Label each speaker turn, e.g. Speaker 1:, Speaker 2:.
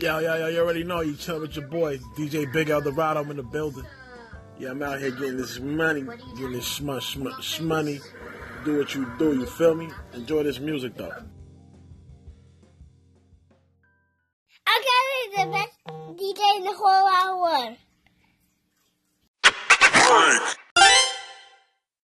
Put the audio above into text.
Speaker 1: Yo, yo, yo, you already know you chilling with your boy, DJ Big Eldorado. I'm in the building. Yeah, I'm out here getting this money, getting this shmush, shmush, money. Do what you do, you feel me? Enjoy this music though.
Speaker 2: I'm gonna the best DJ in the whole wide world.